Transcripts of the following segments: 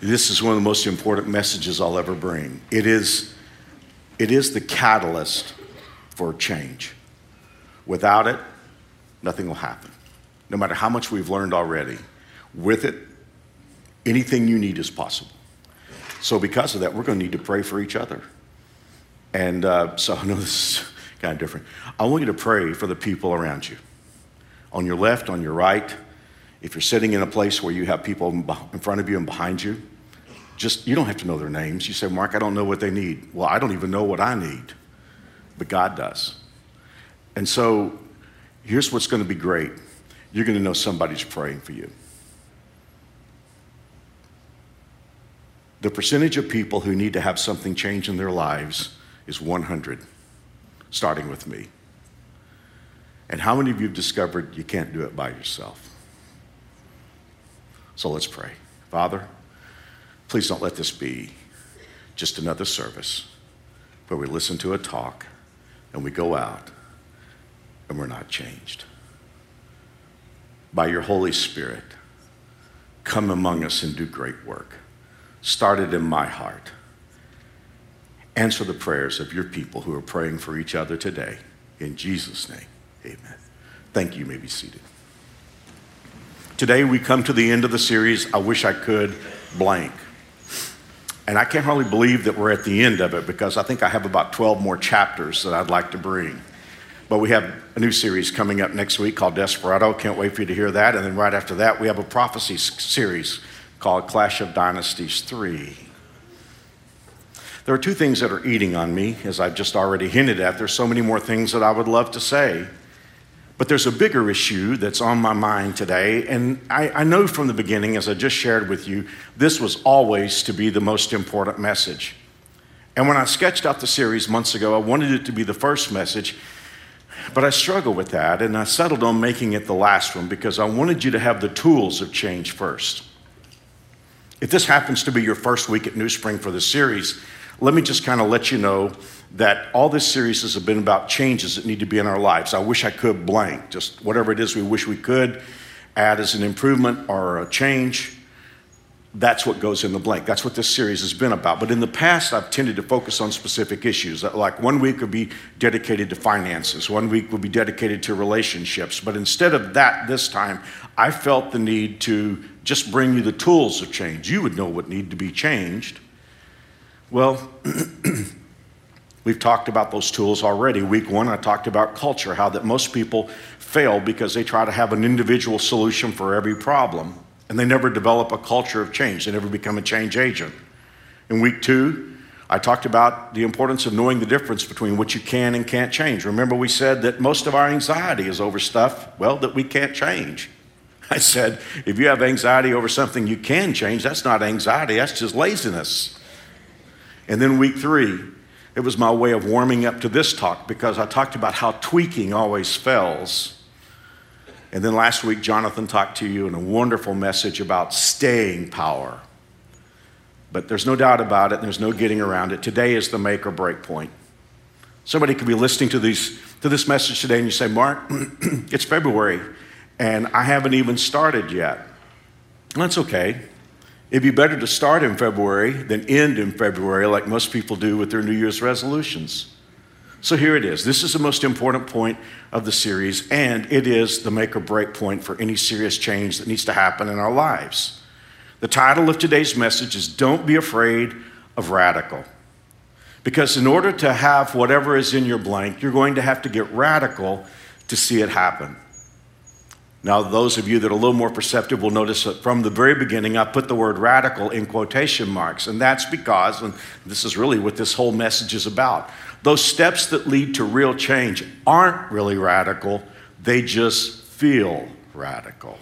This is one of the most important messages I'll ever bring. It is, it is the catalyst for change. Without it, nothing will happen. No matter how much we've learned already, with it, anything you need is possible. So, because of that, we're going to need to pray for each other. And uh, so, I know this is kind of different. I want you to pray for the people around you on your left, on your right. If you're sitting in a place where you have people in front of you and behind you, just you don't have to know their names. You say, Mark, I don't know what they need. Well, I don't even know what I need, but God does. And so here's what's going to be great you're going to know somebody's praying for you. The percentage of people who need to have something change in their lives is 100, starting with me. And how many of you have discovered you can't do it by yourself? So let's pray. Father, Please don't let this be just another service where we listen to a talk and we go out and we're not changed. By your Holy Spirit, come among us and do great work. Start it in my heart. Answer the prayers of your people who are praying for each other today. In Jesus' name, amen. Thank you. you may be seated. Today we come to the end of the series, I Wish I Could Blank. And I can't hardly believe that we're at the end of it because I think I have about 12 more chapters that I'd like to bring. But we have a new series coming up next week called Desperado. Can't wait for you to hear that. And then right after that, we have a prophecy series called Clash of Dynasties 3. There are two things that are eating on me, as I've just already hinted at. There's so many more things that I would love to say. But there's a bigger issue that's on my mind today. And I, I, know from the beginning, as I just shared with you, this was always to be the most important message. And when I sketched out the series months ago, I wanted it to be the first message. But I struggled with that, and I settled on making it the last one because I wanted you to have the tools of change first. If this happens to be your first week at New Spring for the series, let me just kind of let you know that all this series has been about changes that need to be in our lives. I wish I could blank, just whatever it is we wish we could add as an improvement or a change. That's what goes in the blank. That's what this series has been about. But in the past, I've tended to focus on specific issues. Like one week would be dedicated to finances, one week would be dedicated to relationships. But instead of that this time, I felt the need to just bring you the tools of change. You would know what need to be changed. Well, We've talked about those tools already. Week one, I talked about culture, how that most people fail because they try to have an individual solution for every problem, and they never develop a culture of change. They never become a change agent. In week two, I talked about the importance of knowing the difference between what you can and can't change. Remember, we said that most of our anxiety is over stuff, well, that we can't change. I said, if you have anxiety over something you can change, that's not anxiety, that's just laziness. And then week three, it was my way of warming up to this talk because I talked about how tweaking always fails. And then last week, Jonathan talked to you in a wonderful message about staying power. But there's no doubt about it, there's no getting around it. Today is the make or break point. Somebody could be listening to, these, to this message today and you say, Mark, it's February and I haven't even started yet. That's okay. It'd be better to start in February than end in February, like most people do with their New Year's resolutions. So here it is. This is the most important point of the series, and it is the make or break point for any serious change that needs to happen in our lives. The title of today's message is Don't Be Afraid of Radical. Because in order to have whatever is in your blank, you're going to have to get radical to see it happen. Now, those of you that are a little more perceptive will notice that from the very beginning, I put the word radical in quotation marks. And that's because, and this is really what this whole message is about, those steps that lead to real change aren't really radical, they just feel radical.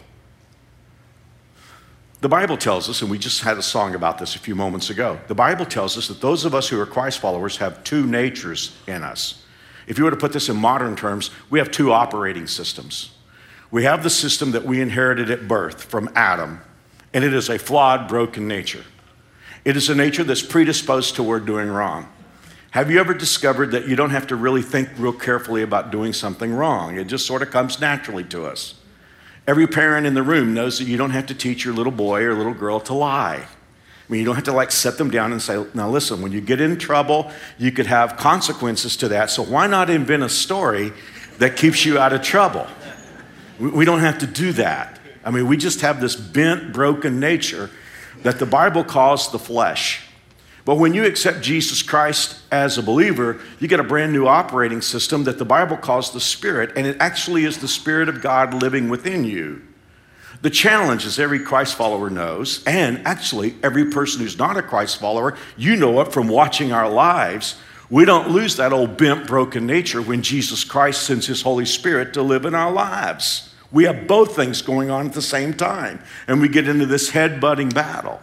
The Bible tells us, and we just had a song about this a few moments ago, the Bible tells us that those of us who are Christ followers have two natures in us. If you were to put this in modern terms, we have two operating systems. We have the system that we inherited at birth from Adam, and it is a flawed, broken nature. It is a nature that's predisposed toward doing wrong. Have you ever discovered that you don't have to really think real carefully about doing something wrong? It just sort of comes naturally to us. Every parent in the room knows that you don't have to teach your little boy or little girl to lie. I mean, you don't have to like set them down and say, now listen, when you get in trouble, you could have consequences to that. So why not invent a story that keeps you out of trouble? We don't have to do that. I mean, we just have this bent, broken nature that the Bible calls the flesh. But when you accept Jesus Christ as a believer, you get a brand new operating system that the Bible calls the Spirit, and it actually is the Spirit of God living within you. The challenge, as every Christ follower knows, and actually every person who's not a Christ follower, you know it from watching our lives. We don't lose that old bent, broken nature when Jesus Christ sends His Holy Spirit to live in our lives. We have both things going on at the same time, and we get into this head butting battle.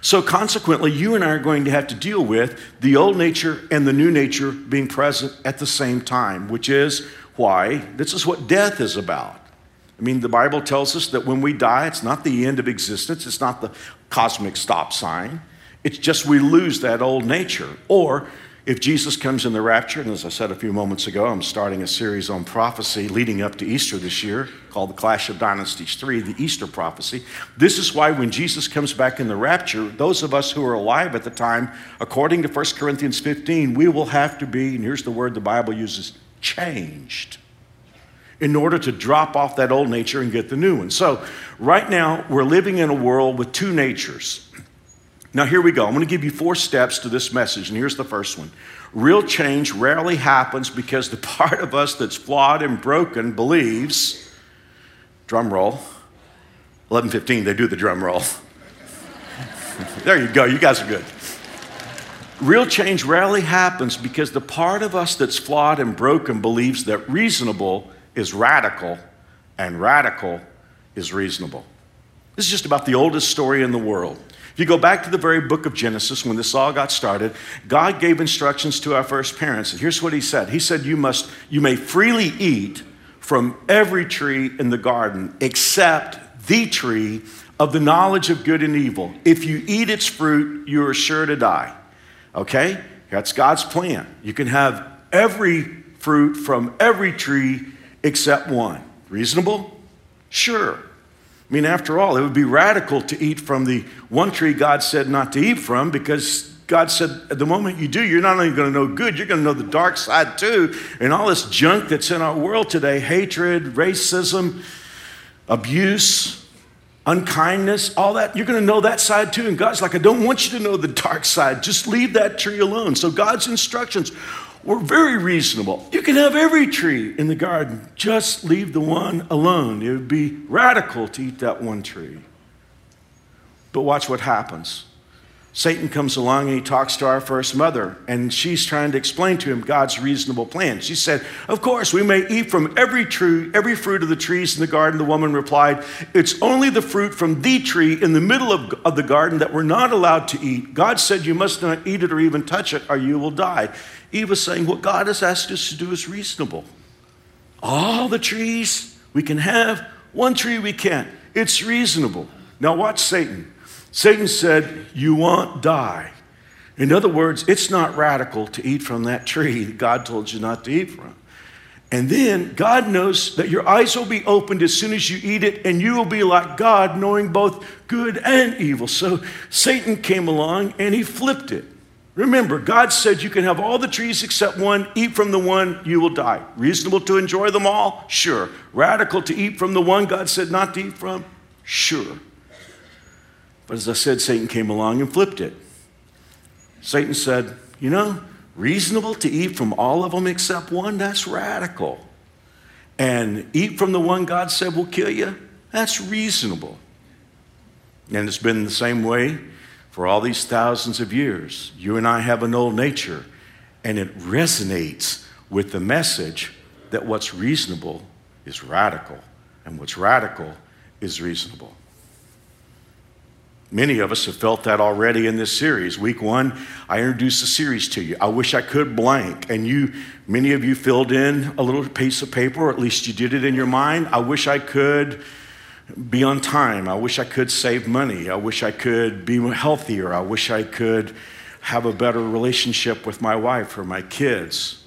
So, consequently, you and I are going to have to deal with the old nature and the new nature being present at the same time, which is why this is what death is about. I mean, the Bible tells us that when we die, it's not the end of existence, it's not the cosmic stop sign. It's just we lose that old nature. Or if Jesus comes in the rapture, and as I said a few moments ago, I'm starting a series on prophecy leading up to Easter this year called The Clash of Dynasties 3, the Easter prophecy. This is why when Jesus comes back in the rapture, those of us who are alive at the time, according to 1 Corinthians 15, we will have to be, and here's the word the Bible uses, changed in order to drop off that old nature and get the new one. So, right now, we're living in a world with two natures now, here we go. I'm going to give you four steps to this message, and here's the first one. Real change rarely happens because the part of us that's flawed and broken believes, drum roll, 1115, they do the drum roll. there you go, you guys are good. Real change rarely happens because the part of us that's flawed and broken believes that reasonable is radical and radical is reasonable. This is just about the oldest story in the world. If you go back to the very book of Genesis, when this all got started, God gave instructions to our first parents. And here's what he said He said, You must, you may freely eat from every tree in the garden except the tree of the knowledge of good and evil. If you eat its fruit, you are sure to die. Okay? That's God's plan. You can have every fruit from every tree except one. Reasonable? Sure. I mean, after all, it would be radical to eat from the one tree God said not to eat from because God said, at the moment you do, you're not only going to know good, you're going to know the dark side too. And all this junk that's in our world today hatred, racism, abuse, unkindness, all that, you're going to know that side too. And God's like, I don't want you to know the dark side. Just leave that tree alone. So God's instructions were very reasonable. You can have every tree in the garden, just leave the one alone. It would be radical to eat that one tree. But watch what happens. Satan comes along and he talks to our first mother, and she's trying to explain to him God's reasonable plan. She said, Of course, we may eat from every tree, every fruit of the trees in the garden. The woman replied, It's only the fruit from the tree in the middle of, of the garden that we're not allowed to eat. God said, You must not eat it or even touch it, or you will die. Eve was saying, What God has asked us to do is reasonable. All the trees we can have, one tree we can't. It's reasonable. Now, watch Satan. Satan said, You won't die. In other words, it's not radical to eat from that tree that God told you not to eat from. And then God knows that your eyes will be opened as soon as you eat it, and you will be like God, knowing both good and evil. So Satan came along and he flipped it. Remember, God said you can have all the trees except one, eat from the one, you will die. Reasonable to enjoy them all? Sure. Radical to eat from the one God said not to eat from? Sure. But as I said, Satan came along and flipped it. Satan said, You know, reasonable to eat from all of them except one? That's radical. And eat from the one God said will kill you? That's reasonable. And it's been the same way for all these thousands of years. You and I have an old nature, and it resonates with the message that what's reasonable is radical, and what's radical is reasonable. Many of us have felt that already in this series. Week one, I introduced the series to you. I wish I could blank. And you, many of you filled in a little piece of paper, or at least you did it in your mind. I wish I could be on time. I wish I could save money. I wish I could be healthier. I wish I could have a better relationship with my wife or my kids.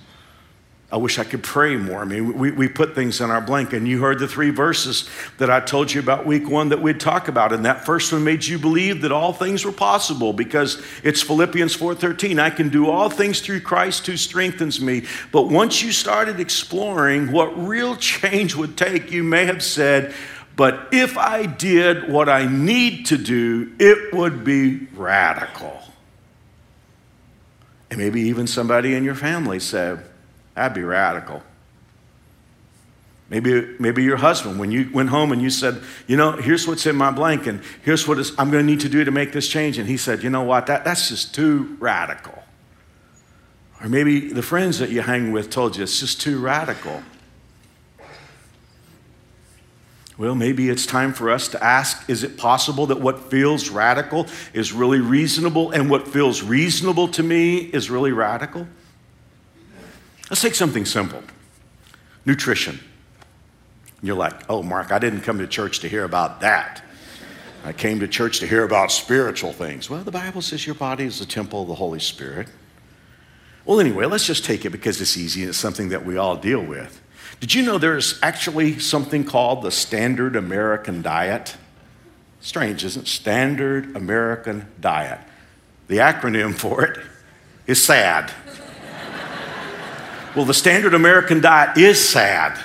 I wish I could pray more. I mean, we, we put things in our blank, and you heard the three verses that I told you about week one that we'd talk about. And that first one made you believe that all things were possible because it's Philippians 4:13. I can do all things through Christ who strengthens me. But once you started exploring what real change would take, you may have said, but if I did what I need to do, it would be radical. And maybe even somebody in your family said, That'd be radical. Maybe, maybe your husband, when you went home and you said, you know, here's what's in my blank and here's what I'm going to need to do to make this change. And he said, you know what, that, that's just too radical. Or maybe the friends that you hang with told you it's just too radical. Well, maybe it's time for us to ask is it possible that what feels radical is really reasonable and what feels reasonable to me is really radical? Let's take something simple nutrition. You're like, oh, Mark, I didn't come to church to hear about that. I came to church to hear about spiritual things. Well, the Bible says your body is the temple of the Holy Spirit. Well, anyway, let's just take it because it's easy and it's something that we all deal with. Did you know there's actually something called the Standard American Diet? Strange, isn't it? Standard American Diet. The acronym for it is SAD. Well, the standard American diet is sad.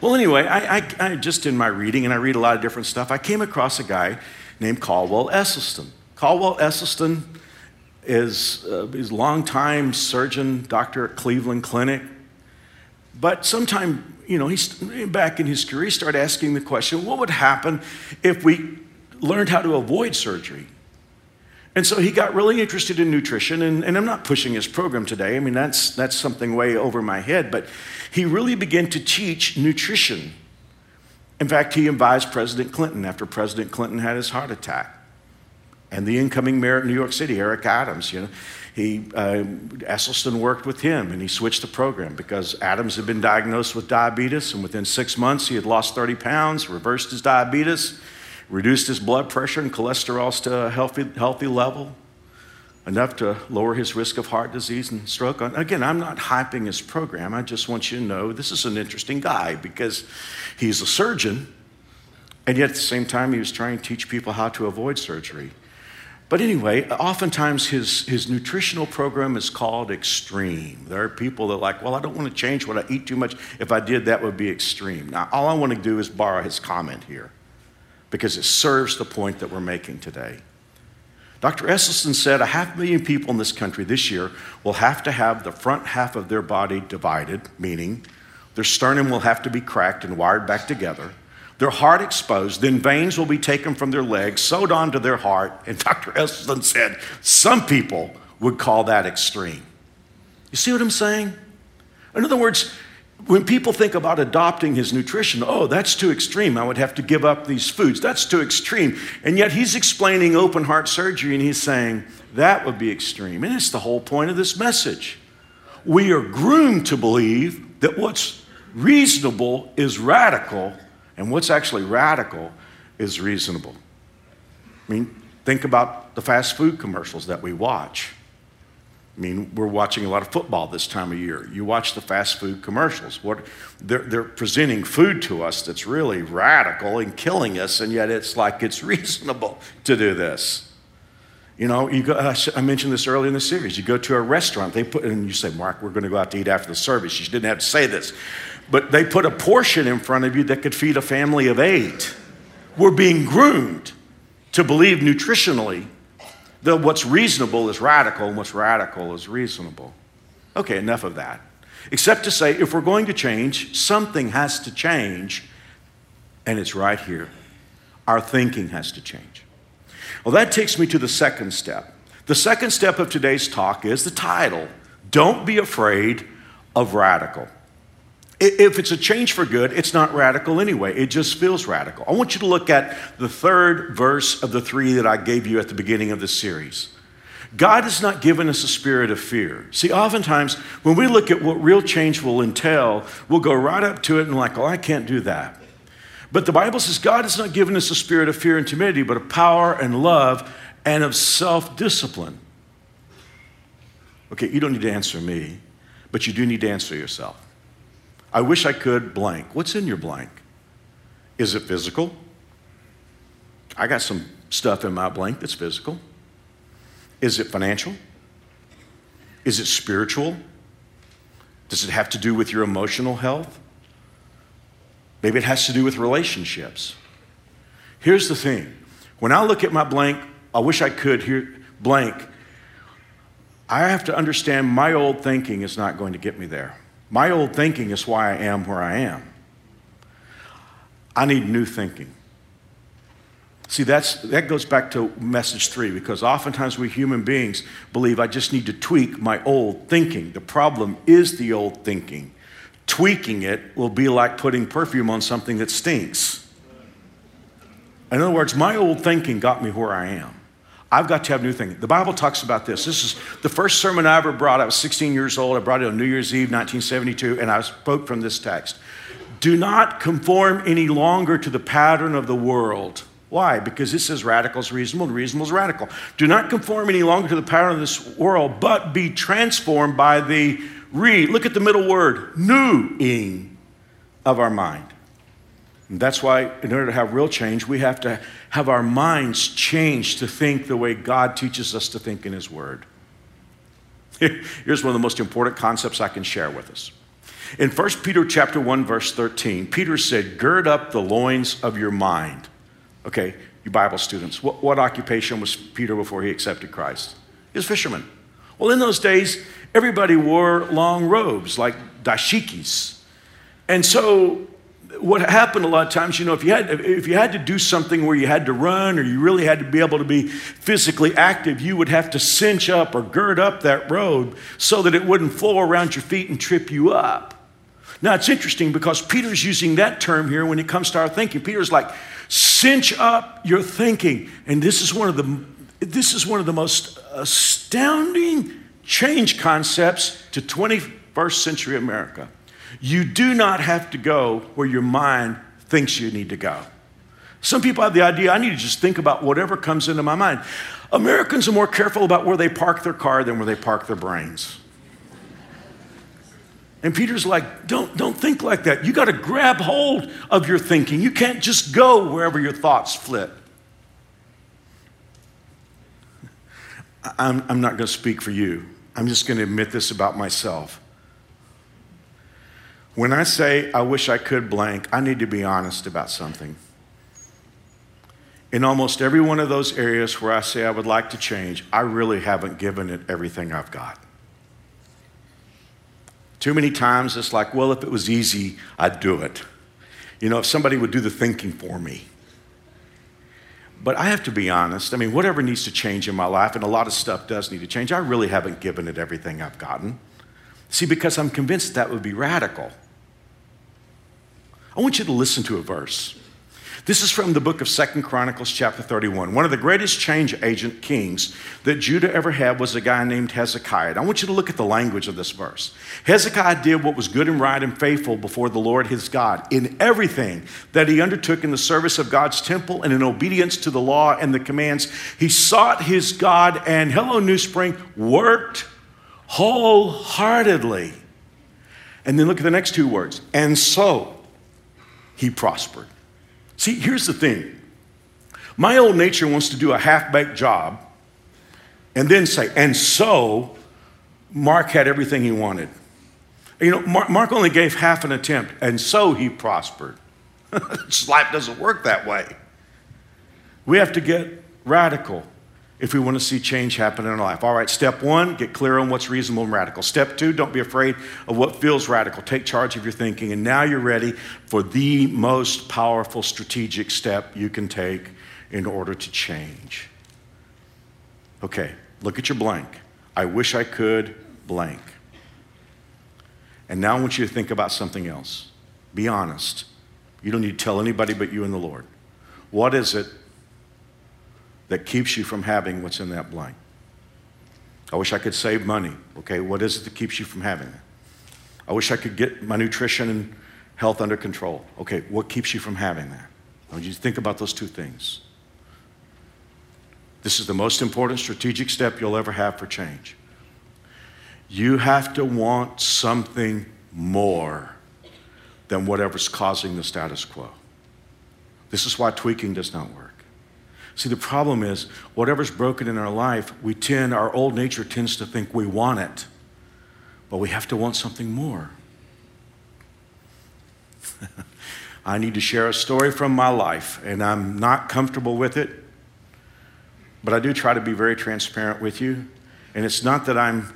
Well, anyway, I, I, I, just in my reading, and I read a lot of different stuff, I came across a guy named Caldwell Esselstyn. Caldwell Esselstyn is uh, a longtime surgeon, doctor at Cleveland Clinic. But sometime, you know, he's back in his career, he started asking the question, what would happen if we learned how to avoid surgery? And so he got really interested in nutrition, and, and, I'm not pushing his program today. I mean, that's, that's something way over my head, but he really began to teach nutrition. In fact, he advised President Clinton after President Clinton had his heart attack. And the incoming mayor of New York City, Eric Adams, you know, he, uh, Esselstyn worked with him and he switched the program because Adams had been diagnosed with diabetes, and within six months he had lost 30 pounds, reversed his diabetes reduced his blood pressure and cholesterol to a healthy, healthy level, enough to lower his risk of heart disease and stroke. Again, I'm not hyping his program. I just want you to know this is an interesting guy because he's a surgeon, and yet at the same time, he was trying to teach people how to avoid surgery. But anyway, oftentimes his, his nutritional program is called extreme. There are people that are like, well, I don't want to change what I eat too much. If I did, that would be extreme. Now, all I want to do is borrow his comment here because it serves the point that we're making today. Dr. Esselstyn said a half million people in this country this year will have to have the front half of their body divided, meaning their sternum will have to be cracked and wired back together, their heart exposed, then veins will be taken from their legs, sewed onto their heart. And Dr. Esselstyn said some people would call that extreme. You see what I'm saying? In other words, when people think about adopting his nutrition, oh, that's too extreme. I would have to give up these foods. That's too extreme. And yet he's explaining open heart surgery and he's saying that would be extreme. And it's the whole point of this message. We are groomed to believe that what's reasonable is radical, and what's actually radical is reasonable. I mean, think about the fast food commercials that we watch. I mean, we're watching a lot of football this time of year. You watch the fast food commercials. What they're, they're presenting food to us that's really radical and killing us, and yet it's like it's reasonable to do this. You know, you go, I mentioned this earlier in the series. You go to a restaurant, they put, and you say, Mark, we're going to go out to eat after the service. You didn't have to say this, but they put a portion in front of you that could feed a family of eight. We're being groomed to believe nutritionally that what's reasonable is radical and what's radical is reasonable. Okay, enough of that. Except to say, if we're going to change, something has to change, and it's right here. Our thinking has to change. Well, that takes me to the second step. The second step of today's talk is the title Don't Be Afraid of Radical. If it's a change for good, it's not radical anyway. It just feels radical. I want you to look at the third verse of the three that I gave you at the beginning of this series. God has not given us a spirit of fear. See, oftentimes when we look at what real change will entail, we'll go right up to it and, like, oh, I can't do that. But the Bible says God has not given us a spirit of fear and timidity, but of power and love and of self discipline. Okay, you don't need to answer me, but you do need to answer yourself. I wish I could blank. What's in your blank? Is it physical? I got some stuff in my blank that's physical. Is it financial? Is it spiritual? Does it have to do with your emotional health? Maybe it has to do with relationships. Here's the thing when I look at my blank, I wish I could hear blank. I have to understand my old thinking is not going to get me there. My old thinking is why I am where I am. I need new thinking. See, that's, that goes back to message three because oftentimes we human beings believe I just need to tweak my old thinking. The problem is the old thinking. Tweaking it will be like putting perfume on something that stinks. In other words, my old thinking got me where I am. I've got to have new thinking. The Bible talks about this. This is the first sermon I ever brought. I was 16 years old. I brought it on New Year's Eve, 1972, and I spoke from this text. Do not conform any longer to the pattern of the world why? Because it says radical is reasonable and reasonable is radical. Do not conform any longer to the pattern of this world, but be transformed by the re, look at the middle word, newing of our mind. And that's why, in order to have real change, we have to have our minds changed to think the way God teaches us to think in His Word. Here's one of the most important concepts I can share with us. In 1 Peter chapter 1, verse 13, Peter said, Gird up the loins of your mind. Okay, you Bible students, what, what occupation was Peter before he accepted Christ? He was fisherman. Well, in those days, everybody wore long robes like dashikis. And so what happened a lot of times, you know, if you had if you had to do something where you had to run or you really had to be able to be physically active, you would have to cinch up or gird up that robe so that it wouldn't flow around your feet and trip you up. Now it's interesting because Peter's using that term here when it comes to our thinking. Peter's like, cinch up your thinking. And this is one of the this is one of the most astounding change concepts to 21st century America. You do not have to go where your mind thinks you need to go. Some people have the idea I need to just think about whatever comes into my mind. Americans are more careful about where they park their car than where they park their brains. And Peter's like, don't, don't think like that. You got to grab hold of your thinking. You can't just go wherever your thoughts flit. I'm, I'm not going to speak for you. I'm just going to admit this about myself. When I say I wish I could blank, I need to be honest about something. In almost every one of those areas where I say I would like to change, I really haven't given it everything I've got. Too many times it's like, well, if it was easy, I'd do it. You know, if somebody would do the thinking for me. But I have to be honest. I mean, whatever needs to change in my life, and a lot of stuff does need to change, I really haven't given it everything I've gotten. See, because I'm convinced that would be radical. I want you to listen to a verse. This is from the book of Second Chronicles, chapter 31. One of the greatest change agent kings that Judah ever had was a guy named Hezekiah. And I want you to look at the language of this verse. Hezekiah did what was good and right and faithful before the Lord his God in everything that he undertook in the service of God's temple and in obedience to the law and the commands. He sought his God and, hello, New Spring, worked wholeheartedly. And then look at the next two words. And so he prospered. See, here's the thing my old nature wants to do a half baked job and then say, and so Mark had everything he wanted. You know, Mark only gave half an attempt, and so he prospered. Life doesn't work that way. We have to get radical if we want to see change happen in our life. All right, step one, get clear on what's reasonable and radical. Step two, don't be afraid of what feels radical. Take charge of your thinking. And now you're ready for the most powerful strategic step you can take in order to change. Okay, look at your blank. I wish I could blank. And now I want you to think about something else. Be honest. You don't need to tell anybody but you and the Lord. What is it that keeps you from having what's in that blank? I wish I could save money. Okay, what is it that keeps you from having it? I wish I could get my nutrition and health under control. Okay, what keeps you from having that? I want you to think about those two things. This is the most important strategic step you'll ever have for change. You have to want something more than whatever's causing the status quo. This is why tweaking does not work. See, the problem is, whatever's broken in our life, we tend, our old nature tends to think we want it, but we have to want something more. I need to share a story from my life, and I'm not comfortable with it, but I do try to be very transparent with you. And it's not that I'm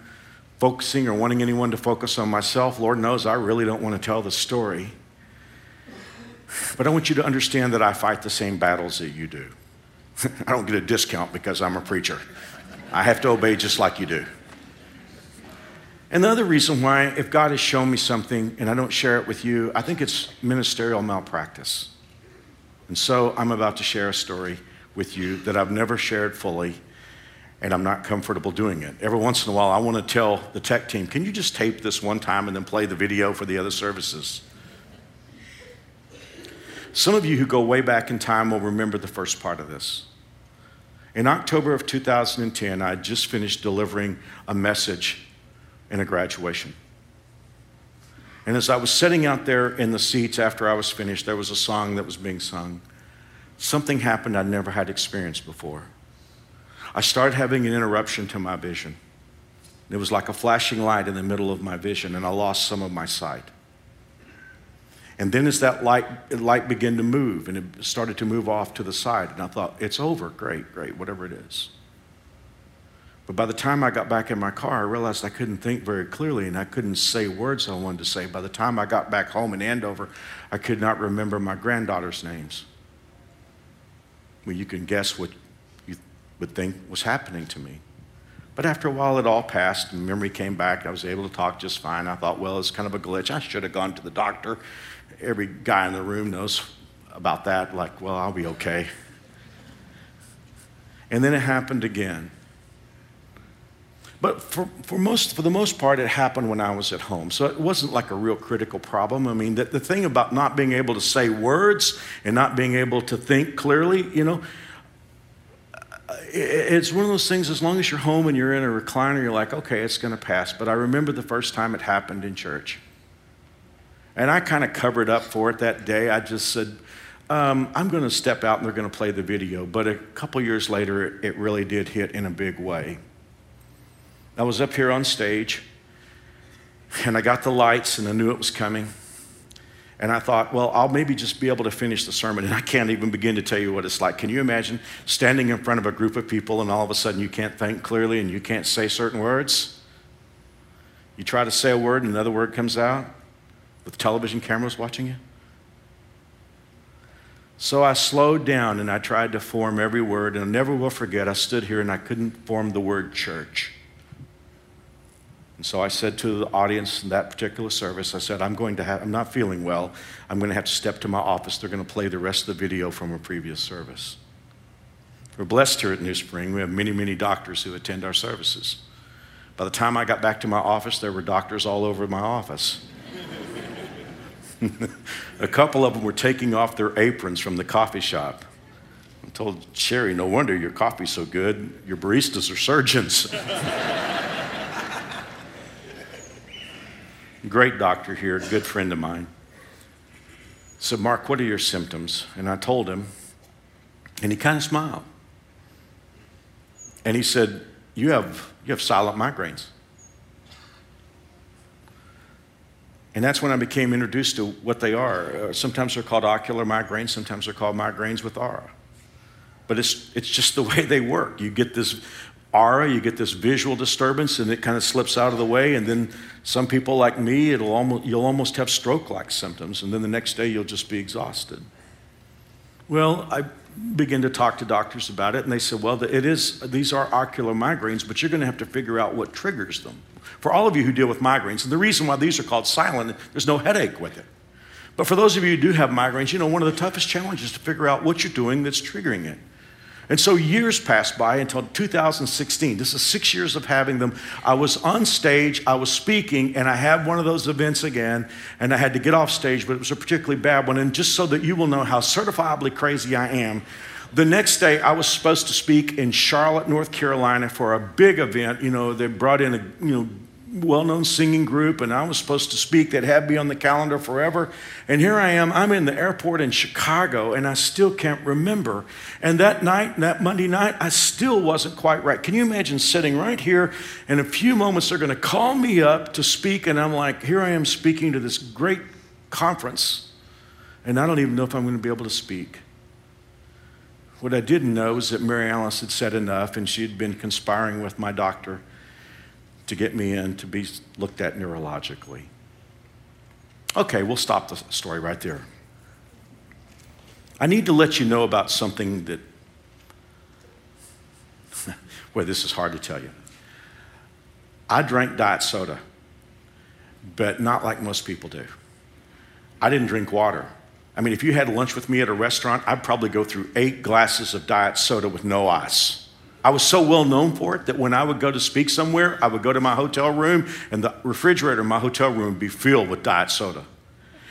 focusing or wanting anyone to focus on myself. Lord knows I really don't want to tell the story. But I want you to understand that I fight the same battles that you do. I don't get a discount because I'm a preacher. I have to obey just like you do. And the other reason why, if God has shown me something and I don't share it with you, I think it's ministerial malpractice. And so I'm about to share a story with you that I've never shared fully, and I'm not comfortable doing it. Every once in a while, I want to tell the tech team, can you just tape this one time and then play the video for the other services? Some of you who go way back in time will remember the first part of this. In October of 2010, I had just finished delivering a message in a graduation. And as I was sitting out there in the seats after I was finished, there was a song that was being sung. Something happened I'd never had experienced before. I started having an interruption to my vision. It was like a flashing light in the middle of my vision, and I lost some of my sight. And then as that light, light began to move, and it started to move off to the side, and I thought, it's over, great, great, whatever it is. But by the time I got back in my car, I realized I couldn't think very clearly and I couldn't say words I wanted to say. By the time I got back home in Andover, I could not remember my granddaughter's names. Well, you can guess what you would think was happening to me. But after a while, it all passed and memory came back. I was able to talk just fine. I thought, well, it's kind of a glitch. I should have gone to the doctor. Every guy in the room knows about that. Like, well, I'll be okay. And then it happened again. But for, for, most, for the most part, it happened when I was at home. So it wasn't like a real critical problem. I mean, the, the thing about not being able to say words and not being able to think clearly, you know, it's one of those things, as long as you're home and you're in a recliner, you're like, okay, it's going to pass. But I remember the first time it happened in church. And I kind of covered up for it that day. I just said, um, I'm going to step out and they're going to play the video. But a couple years later, it really did hit in a big way. I was up here on stage and I got the lights and I knew it was coming. And I thought, well, I'll maybe just be able to finish the sermon. And I can't even begin to tell you what it's like. Can you imagine standing in front of a group of people and all of a sudden you can't think clearly and you can't say certain words? You try to say a word and another word comes out with television cameras watching you? So I slowed down and I tried to form every word. And I never will forget, I stood here and I couldn't form the word church. And so I said to the audience in that particular service, I said, I'm going to have, I'm not feeling well. I'm going to have to step to my office. They're going to play the rest of the video from a previous service. We're blessed here at New Spring. We have many, many doctors who attend our services. By the time I got back to my office, there were doctors all over my office. a couple of them were taking off their aprons from the coffee shop. I told Sherry, no wonder your coffee's so good. Your baristas are surgeons. Great doctor here, good friend of mine. Said, Mark, what are your symptoms? And I told him, and he kind of smiled. And he said, You have, you have silent migraines. And that's when I became introduced to what they are. Uh, sometimes they're called ocular migraines, sometimes they're called migraines with aura. But it's, it's just the way they work. You get this aura, you get this visual disturbance, and it kind of slips out of the way. And then some people like me, it'll almost, you'll almost have stroke like symptoms, and then the next day you'll just be exhausted. Well, I began to talk to doctors about it, and they said, well, it is, these are ocular migraines, but you're going to have to figure out what triggers them. For all of you who deal with migraines, and the reason why these are called silent, there's no headache with it. But for those of you who do have migraines, you know, one of the toughest challenges is to figure out what you're doing that's triggering it. And so years passed by until 2016. This is six years of having them. I was on stage, I was speaking, and I had one of those events again, and I had to get off stage, but it was a particularly bad one. And just so that you will know how certifiably crazy I am, the next day I was supposed to speak in Charlotte, North Carolina for a big event. You know, they brought in a you know well known singing group, and I was supposed to speak. That had me on the calendar forever. And here I am, I'm in the airport in Chicago, and I still can't remember. And that night, that Monday night, I still wasn't quite right. Can you imagine sitting right here? In a few moments, they're going to call me up to speak, and I'm like, here I am speaking to this great conference, and I don't even know if I'm going to be able to speak. What I didn't know is that Mary Alice had said enough, and she had been conspiring with my doctor to get me in to be looked at neurologically. Okay, we'll stop the story right there. I need to let you know about something that, well, this is hard to tell you. I drank diet soda, but not like most people do. I didn't drink water. I mean, if you had lunch with me at a restaurant, I'd probably go through eight glasses of diet soda with no ice. I was so well known for it that when I would go to speak somewhere, I would go to my hotel room and the refrigerator in my hotel room would be filled with diet soda.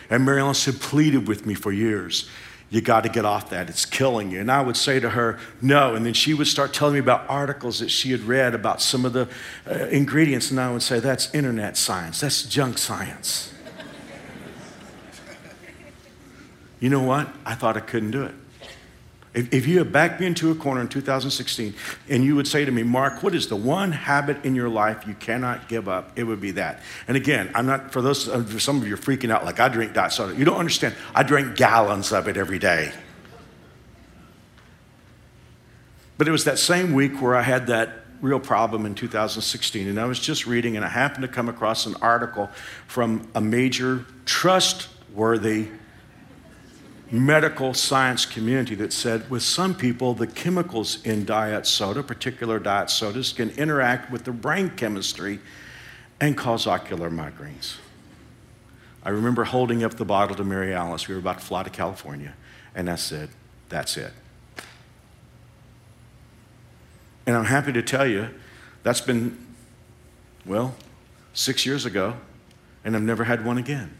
And Mary Alice had pleaded with me for years, you got to get off that. It's killing you. And I would say to her, no. And then she would start telling me about articles that she had read about some of the uh, ingredients. And I would say, that's internet science, that's junk science. you know what? I thought I couldn't do it. If, if you had backed me into a corner in 2016 and you would say to me, Mark, what is the one habit in your life you cannot give up? It would be that. And again, I'm not, for those, for some of you are freaking out like I drink diet soda. You don't understand. I drink gallons of it every day. But it was that same week where I had that real problem in 2016. And I was just reading, and I happened to come across an article from a major, trustworthy medical science community that said with some people, the chemicals in diet soda, particular diet sodas, can interact with the brain chemistry and cause ocular migraines. I remember holding up the bottle to Mary Alice. We were about to fly to California, and I said, That's it. And I'm happy to tell you that's been, well, six years ago, and I've never had one again.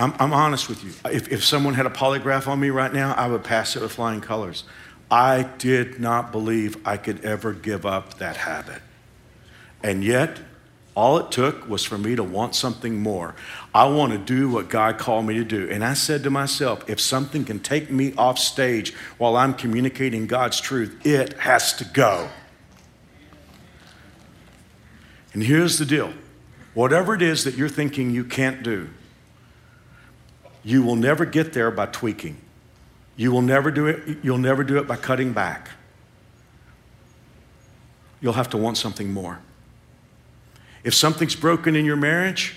I'm, I'm honest with you. If, if someone had a polygraph on me right now, I would pass it with flying colors. I did not believe I could ever give up that habit. And yet, all it took was for me to want something more. I want to do what God called me to do. And I said to myself, if something can take me off stage while I'm communicating God's truth, it has to go. And here's the deal whatever it is that you're thinking you can't do, you will never get there by tweaking. You will never do it, you'll never do it by cutting back. You'll have to want something more. If something's broken in your marriage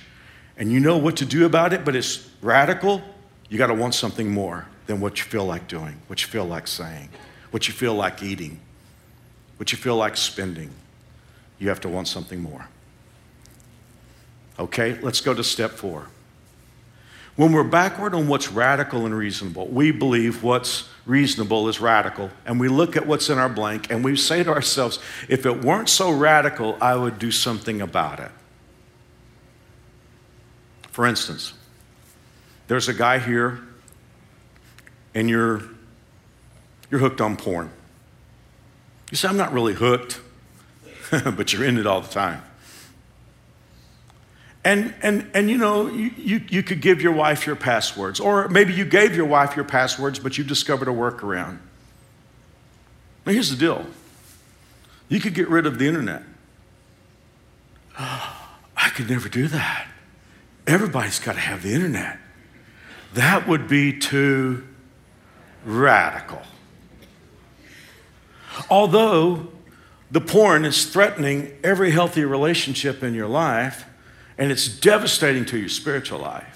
and you know what to do about it, but it's radical, you got to want something more than what you feel like doing, what you feel like saying, what you feel like eating, what you feel like spending. You have to want something more. Okay, let's go to step four. When we're backward on what's radical and reasonable, we believe what's reasonable is radical, and we look at what's in our blank and we say to ourselves, if it weren't so radical, I would do something about it. For instance, there's a guy here and you're, you're hooked on porn. You say, I'm not really hooked, but you're in it all the time. And, and, and you know, you, you, you could give your wife your passwords, or maybe you gave your wife your passwords, but you discovered a workaround. Now, here's the deal you could get rid of the internet. I could never do that. Everybody's got to have the internet. That would be too radical. Although the porn is threatening every healthy relationship in your life, and it's devastating to your spiritual life.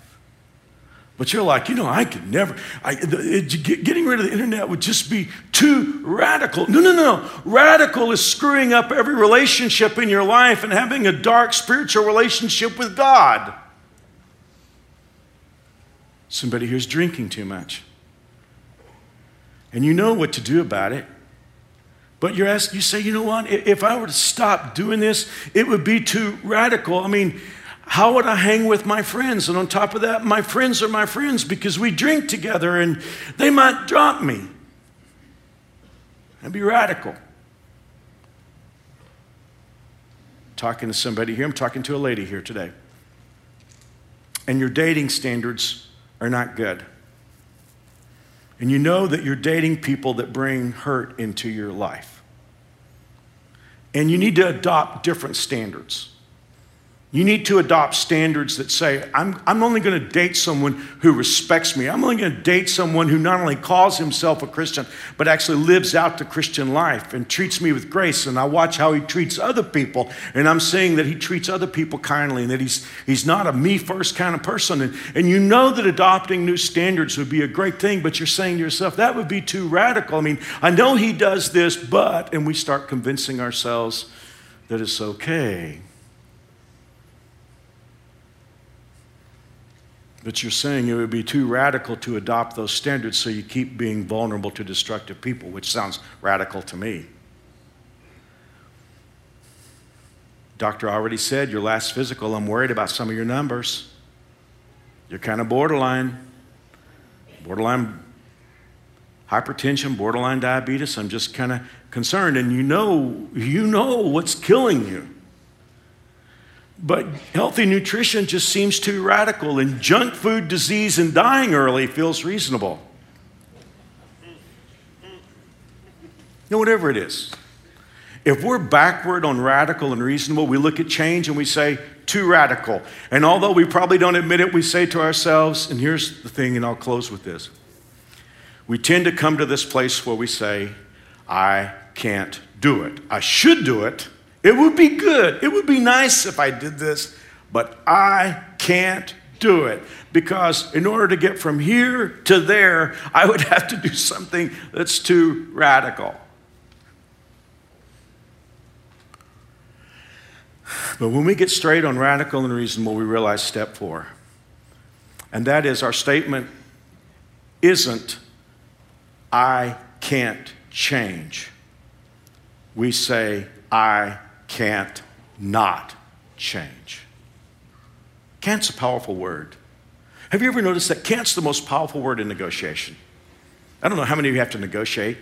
But you're like, you know, I could never, I, it, getting rid of the internet would just be too radical. No, no, no. Radical is screwing up every relationship in your life and having a dark spiritual relationship with God. Somebody here's drinking too much. And you know what to do about it. But you're asked, you say, you know what? If I were to stop doing this, it would be too radical. I mean, how would I hang with my friends? And on top of that, my friends are my friends because we drink together and they might drop me. That'd be radical. Talking to somebody here, I'm talking to a lady here today. And your dating standards are not good. And you know that you're dating people that bring hurt into your life. And you need to adopt different standards. You need to adopt standards that say, I'm, I'm only going to date someone who respects me. I'm only going to date someone who not only calls himself a Christian, but actually lives out the Christian life and treats me with grace. And I watch how he treats other people. And I'm saying that he treats other people kindly and that he's, he's not a me first kind of person. And, and you know that adopting new standards would be a great thing, but you're saying to yourself, that would be too radical. I mean, I know he does this, but, and we start convincing ourselves that it's okay. But you're saying it would be too radical to adopt those standards, so you keep being vulnerable to destructive people, which sounds radical to me. Doctor already said your last physical, I'm worried about some of your numbers. You're kind of borderline, borderline hypertension, borderline diabetes. I'm just kind of concerned. And you know, you know what's killing you. But healthy nutrition just seems too radical, and junk food disease and dying early feels reasonable. You know, whatever it is. If we're backward on radical and reasonable, we look at change and we say, too radical. And although we probably don't admit it, we say to ourselves, and here's the thing, and I'll close with this. We tend to come to this place where we say, I can't do it. I should do it, it would be good. It would be nice if I did this, but I can't do it because in order to get from here to there, I would have to do something that's too radical. But when we get straight on radical and reasonable, we realize step four. And that is our statement isn't, I can't change. We say, I can't not change. Can't's a powerful word. Have you ever noticed that can't's the most powerful word in negotiation? I don't know how many of you have to negotiate,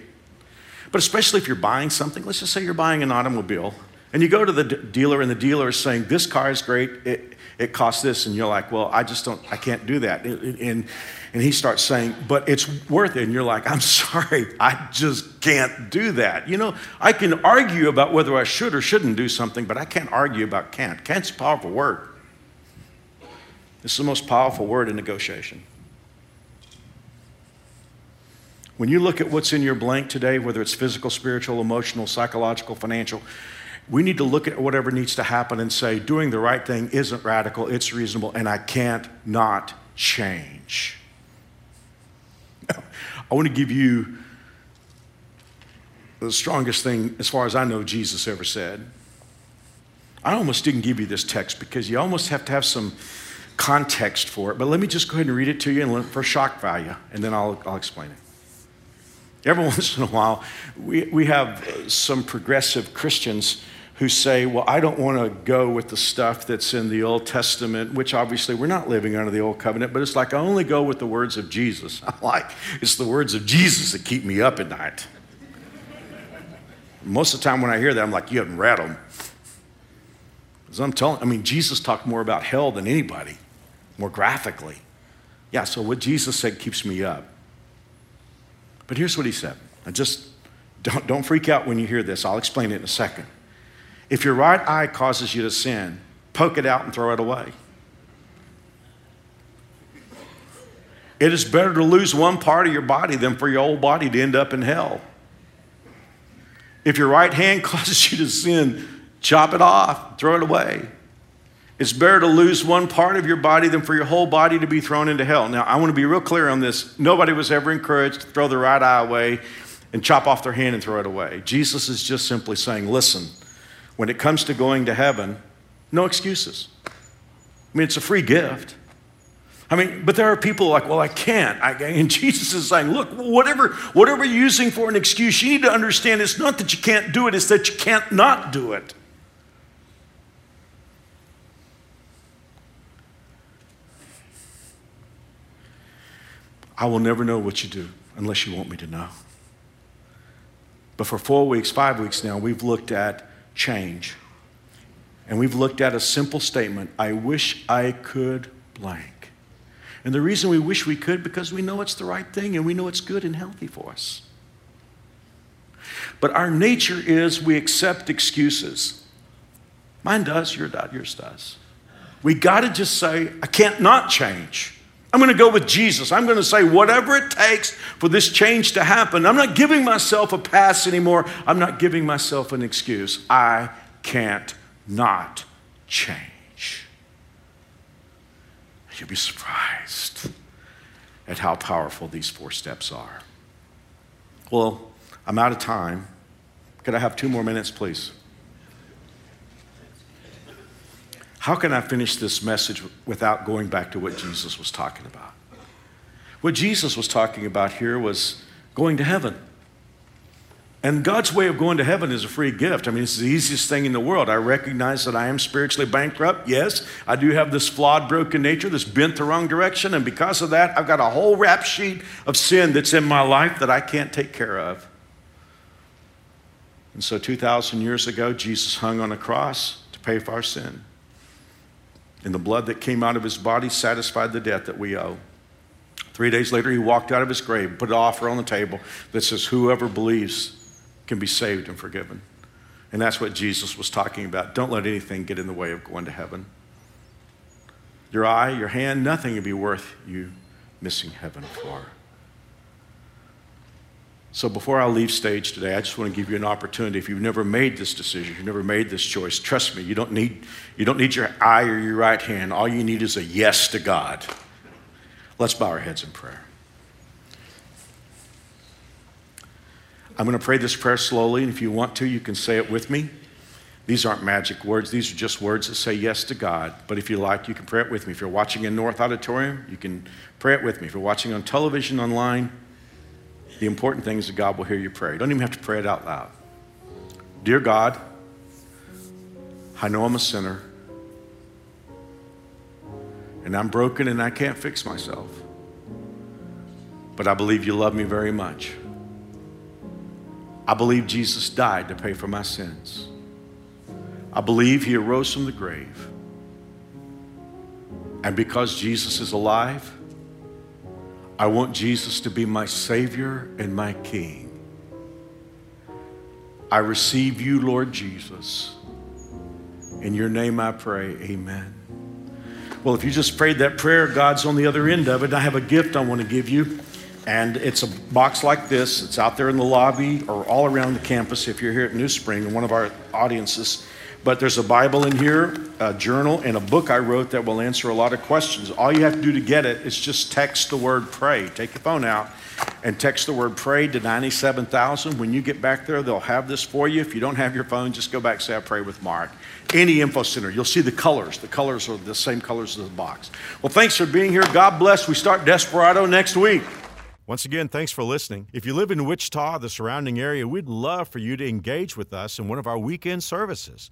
but especially if you're buying something, let's just say you're buying an automobile, and you go to the d- dealer, and the dealer is saying, This car is great, it, it costs this, and you're like, Well, I just don't, I can't do that. And, and he starts saying, But it's worth it. And you're like, I'm sorry, I just can't do that. You know, I can argue about whether I should or shouldn't do something, but I can't argue about can't. Can't's a powerful word. It's the most powerful word in negotiation. When you look at what's in your blank today, whether it's physical, spiritual, emotional, psychological, financial, we need to look at whatever needs to happen and say, doing the right thing isn't radical, it's reasonable, and I can't not change. I want to give you the strongest thing, as far as I know, Jesus ever said. I almost didn't give you this text because you almost have to have some context for it, but let me just go ahead and read it to you and for shock value, and then I'll, I'll explain it. Every once in a while, we, we have some progressive Christians who say, Well, I don't want to go with the stuff that's in the Old Testament, which obviously we're not living under the Old Covenant, but it's like I only go with the words of Jesus. I'm like, it's the words of Jesus that keep me up at night. Most of the time when I hear that, I'm like, You haven't read them. Because I'm telling, I mean, Jesus talked more about hell than anybody, more graphically. Yeah, so what Jesus said keeps me up. But here's what he said. I just don't, don't freak out when you hear this. I'll explain it in a second. If your right eye causes you to sin, poke it out and throw it away. It is better to lose one part of your body than for your whole body to end up in hell. If your right hand causes you to sin, chop it off, throw it away. It's better to lose one part of your body than for your whole body to be thrown into hell. Now, I want to be real clear on this. Nobody was ever encouraged to throw their right eye away and chop off their hand and throw it away. Jesus is just simply saying, listen, when it comes to going to heaven, no excuses. I mean, it's a free gift. I mean, but there are people like, well, I can't. I, and Jesus is saying, look, whatever, whatever you're using for an excuse, you need to understand it's not that you can't do it, it's that you can't not do it. I will never know what you do unless you want me to know. But for four weeks, five weeks now, we've looked at change. And we've looked at a simple statement I wish I could blank. And the reason we wish we could, because we know it's the right thing and we know it's good and healthy for us. But our nature is we accept excuses. Mine does, your yours does. We got to just say, I can't not change. I'm going to go with Jesus. I'm going to say whatever it takes for this change to happen. I'm not giving myself a pass anymore. I'm not giving myself an excuse. I can't not change. You'll be surprised at how powerful these four steps are. Well, I'm out of time. Could I have two more minutes, please? How can I finish this message without going back to what Jesus was talking about? What Jesus was talking about here was going to heaven. And God's way of going to heaven is a free gift. I mean, it's the easiest thing in the world. I recognize that I am spiritually bankrupt. Yes, I do have this flawed, broken nature that's bent the wrong direction. And because of that, I've got a whole rap sheet of sin that's in my life that I can't take care of. And so, 2,000 years ago, Jesus hung on a cross to pay for our sin and the blood that came out of his body satisfied the debt that we owe. Three days later, he walked out of his grave, put an offer on the table that says, Whoever believes can be saved and forgiven. And that's what Jesus was talking about. Don't let anything get in the way of going to heaven. Your eye, your hand, nothing will be worth you missing heaven for. So before I leave stage today, I just want to give you an opportunity. If you've never made this decision, you've never made this choice, trust me, you don't need, you don't need your eye or your right hand. All you need is a yes to God. Let's bow our heads in prayer. I'm going to pray this prayer slowly, and if you want to, you can say it with me. These aren't magic words, these are just words that say yes to God. But if you like, you can pray it with me. If you're watching in North Auditorium, you can pray it with me. If you're watching on television, online, the important thing is that God will hear you pray. You don't even have to pray it out loud. Dear God, I know I'm a sinner, and I'm broken and I can't fix myself. But I believe you love me very much. I believe Jesus died to pay for my sins. I believe he arose from the grave. And because Jesus is alive, I want Jesus to be my Savior and my King. I receive you, Lord Jesus. In your name I pray, amen. Well, if you just prayed that prayer, God's on the other end of it. I have a gift I want to give you. And it's a box like this. It's out there in the lobby or all around the campus if you're here at New Spring, and one of our audiences. But there's a Bible in here, a journal, and a book I wrote that will answer a lot of questions. All you have to do to get it is just text the word pray. Take your phone out and text the word pray to 97,000. When you get back there, they'll have this for you. If you don't have your phone, just go back and say, I pray with Mark. Any info center, you'll see the colors. The colors are the same colors as the box. Well, thanks for being here. God bless. We start Desperado next week. Once again, thanks for listening. If you live in Wichita, the surrounding area, we'd love for you to engage with us in one of our weekend services.